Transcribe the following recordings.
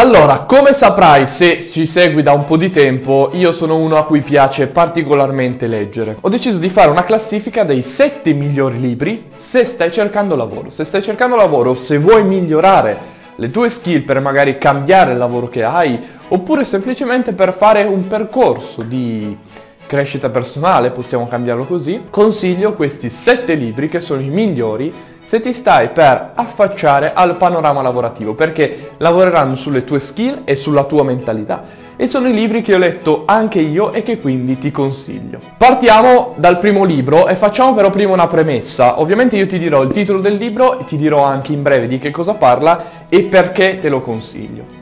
Allora, come saprai se ci segui da un po' di tempo, io sono uno a cui piace particolarmente leggere. Ho deciso di fare una classifica dei 7 migliori libri se stai cercando lavoro. Se stai cercando lavoro, se vuoi migliorare le tue skill per magari cambiare il lavoro che hai, oppure semplicemente per fare un percorso di crescita personale, possiamo cambiarlo così, consiglio questi 7 libri che sono i migliori se ti stai per affacciare al panorama lavorativo, perché lavoreranno sulle tue skill e sulla tua mentalità. E sono i libri che ho letto anche io e che quindi ti consiglio. Partiamo dal primo libro e facciamo però prima una premessa. Ovviamente io ti dirò il titolo del libro e ti dirò anche in breve di che cosa parla e perché te lo consiglio.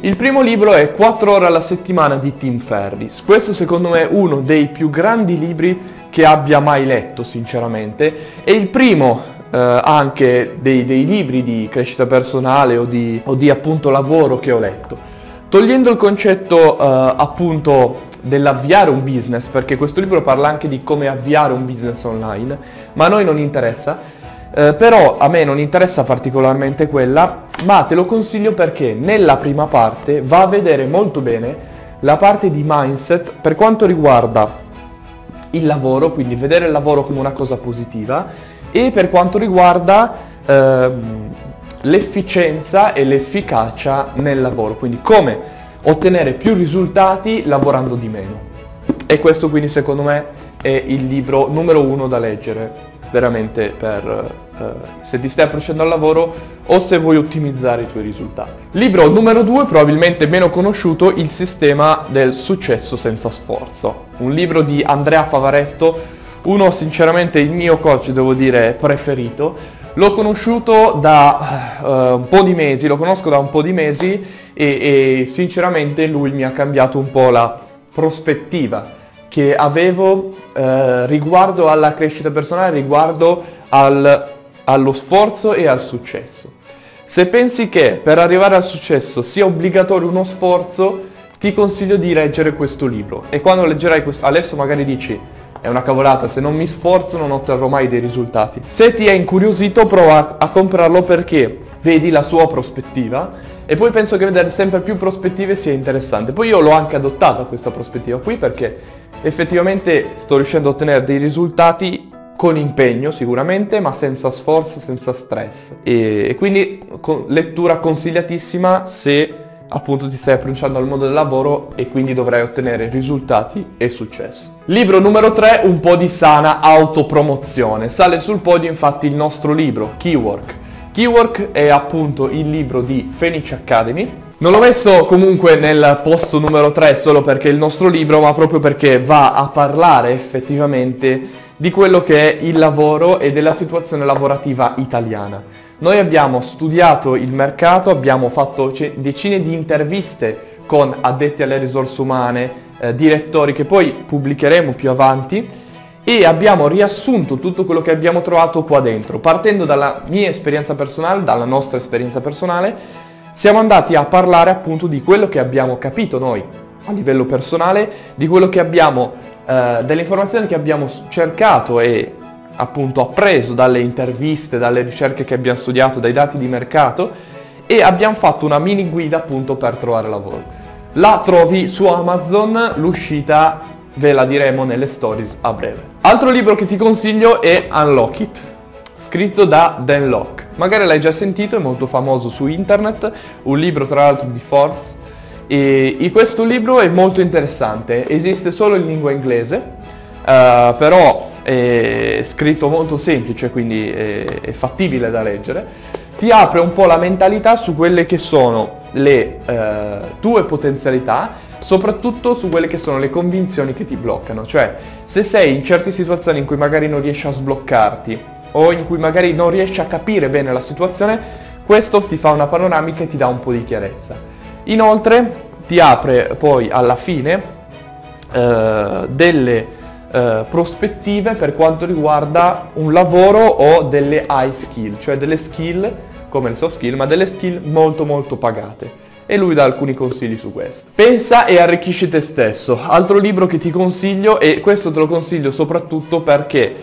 Il primo libro è 4 ore alla settimana di Tim Ferris. Questo secondo me è uno dei più grandi libri che abbia mai letto, sinceramente. È il primo eh, anche dei, dei, libri di crescita personale o di, o di, appunto lavoro che ho letto. Togliendo il concetto eh, appunto dell'avviare un business, perché questo libro parla anche di come avviare un business online, ma a noi non interessa, eh, però a me non interessa particolarmente quella, ma te lo consiglio perché nella prima parte va a vedere molto bene la parte di mindset per quanto riguarda il lavoro, quindi vedere il lavoro come una cosa positiva e per quanto riguarda ehm, l'efficienza e l'efficacia nel lavoro, quindi come ottenere più risultati lavorando di meno. E questo quindi secondo me è il libro numero uno da leggere, veramente per eh, se ti stai approcciando al lavoro o se vuoi ottimizzare i tuoi risultati. Libro numero due, probabilmente meno conosciuto, Il sistema del successo senza sforzo. Un libro di Andrea Favaretto, uno sinceramente il mio coach devo dire preferito. L'ho conosciuto da uh, un po' di mesi, lo conosco da un po' di mesi e, e, sinceramente lui mi ha cambiato un po' la prospettiva che avevo uh, riguardo alla crescita personale, riguardo al, allo sforzo e al successo. Se pensi che per arrivare al successo sia obbligatorio uno sforzo, ti consiglio di leggere questo libro e quando leggerai questo, adesso magari dici è una cavolata, se non mi sforzo non otterrò mai dei risultati. Se ti è incuriosito prova a comprarlo perché vedi la sua prospettiva e poi penso che vedere sempre più prospettive sia interessante. Poi io l'ho anche adottata questa prospettiva qui perché effettivamente sto riuscendo a ottenere dei risultati con impegno sicuramente, ma senza sforzo, senza stress. E, quindi lettura consigliatissima se appunto ti stai approcciando al mondo del lavoro e quindi dovrai ottenere risultati e successo. Libro numero 3, un po' di sana autopromozione. Sale sul podio infatti il nostro libro, Keywork. Keywork è appunto il libro di Phoenix Academy. Non l'ho messo comunque nel posto numero 3 solo perché è il nostro libro, ma proprio perché va a parlare effettivamente di quello che è il lavoro e della situazione lavorativa italiana. Noi abbiamo studiato il mercato, abbiamo fatto decine di interviste con addetti alle risorse umane, eh, direttori che poi pubblicheremo più avanti e abbiamo riassunto tutto quello che abbiamo trovato qua dentro. Partendo dalla mia esperienza personale, dalla nostra esperienza personale, siamo andati a parlare appunto di quello che abbiamo capito noi a livello personale, di quello che abbiamo, eh, delle informazioni che abbiamo cercato e appunto appreso dalle interviste, dalle ricerche che abbiamo studiato, dai dati di mercato e abbiamo fatto una mini guida appunto per trovare lavoro. La trovi su Amazon, l'uscita ve la diremo nelle stories a breve. Altro libro che ti consiglio è Unlock It, scritto da Dan Locke. Magari l'hai già sentito, è molto famoso su internet, un libro tra l'altro di Forbes. E questo libro è molto interessante, esiste solo in lingua inglese, uh, però è scritto molto semplice, quindi è, è fattibile da leggere, ti apre un po' la mentalità su quelle che sono le eh, tue potenzialità, soprattutto su quelle che sono le convinzioni che ti bloccano. Cioè, se sei in certe situazioni in cui magari non riesci a sbloccarti o in cui magari non riesci a capire bene la situazione, questo ti fa una panoramica e ti dà un po' di chiarezza. Inoltre ti apre poi alla fine eh, delle eh, prospettive per quanto riguarda un lavoro o delle high skill, cioè delle skill come le soft skill, ma delle skill molto molto pagate. E lui dà alcuni consigli su questo. Pensa e arricchisci te stesso. Altro libro che ti consiglio, e questo te lo consiglio soprattutto perché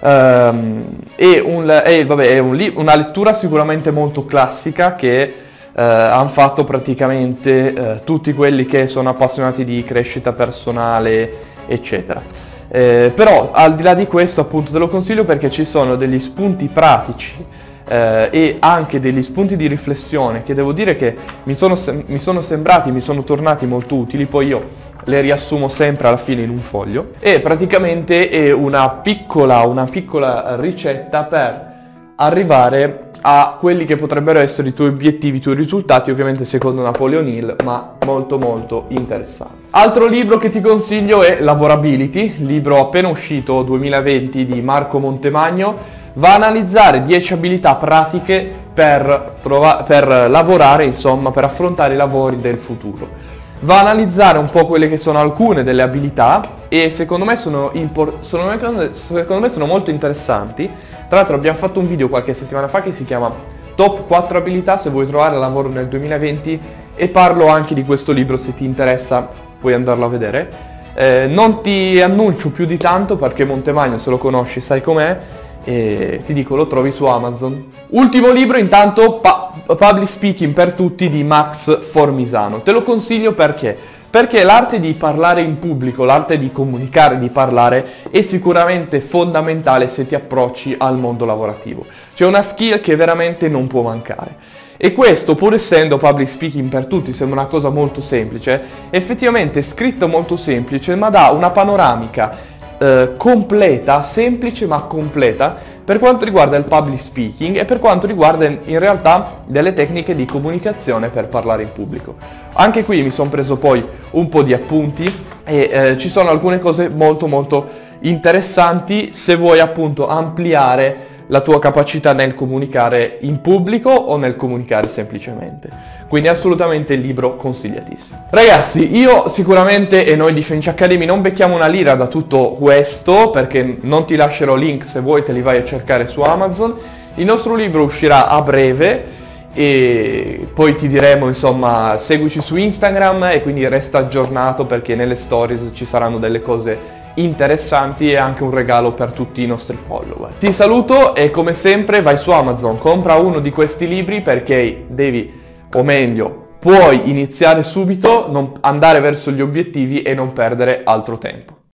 um, è, un, è, vabbè, è un li- una lettura sicuramente molto classica che eh, hanno fatto praticamente eh, tutti quelli che sono appassionati di crescita personale, eccetera. Eh, però al di là di questo appunto te lo consiglio perché ci sono degli spunti pratici eh, e anche degli spunti di riflessione che devo dire che mi sono, mi sono sembrati, mi sono tornati molto utili, poi io le riassumo sempre alla fine in un foglio. E praticamente è una piccola, una piccola ricetta per arrivare a quelli che potrebbero essere i tuoi obiettivi, i tuoi risultati, ovviamente secondo Napoleon Hill, ma molto molto interessante. Altro libro che ti consiglio è Lavorability, libro appena uscito 2020 di Marco Montemagno, va a analizzare 10 abilità pratiche per, trova- per lavorare, insomma, per affrontare i lavori del futuro. Va a analizzare un po' quelle che sono alcune delle abilità e secondo me sono, impor- sono, secondo me sono molto interessanti tra l'altro abbiamo fatto un video qualche settimana fa che si chiama Top 4 abilità se vuoi trovare lavoro nel 2020 e parlo anche di questo libro se ti interessa puoi andarlo a vedere. Eh, non ti annuncio più di tanto perché Montemagno se lo conosci sai com'è e ti dico lo trovi su Amazon. Ultimo libro intanto pa- Public Speaking per tutti di Max Formisano. Te lo consiglio perché? Perché l'arte di parlare in pubblico, l'arte di comunicare, di parlare è sicuramente fondamentale se ti approcci al mondo lavorativo. C'è una skill che veramente non può mancare. E questo, pur essendo public speaking per tutti, sembra una cosa molto semplice, effettivamente è scritto molto semplice, ma dà una panoramica eh, completa, semplice ma completa, per quanto riguarda il public speaking e per quanto riguarda in realtà delle tecniche di comunicazione per parlare in pubblico. Anche qui mi sono preso poi un po' di appunti e eh, ci sono alcune cose molto molto interessanti se vuoi appunto ampliare la tua capacità nel comunicare in pubblico o nel comunicare semplicemente. Quindi assolutamente il libro consigliatissimo. Ragazzi, io sicuramente e noi di Fenice Academy non becchiamo una lira da tutto questo perché non ti lascerò link se vuoi te li vai a cercare su Amazon. Il nostro libro uscirà a breve e poi ti diremo insomma seguici su Instagram e quindi resta aggiornato perché nelle stories ci saranno delle cose interessanti e anche un regalo per tutti i nostri follower. Ti saluto e come sempre vai su Amazon, compra uno di questi libri perché devi, o meglio, puoi iniziare subito, andare verso gli obiettivi e non perdere altro tempo.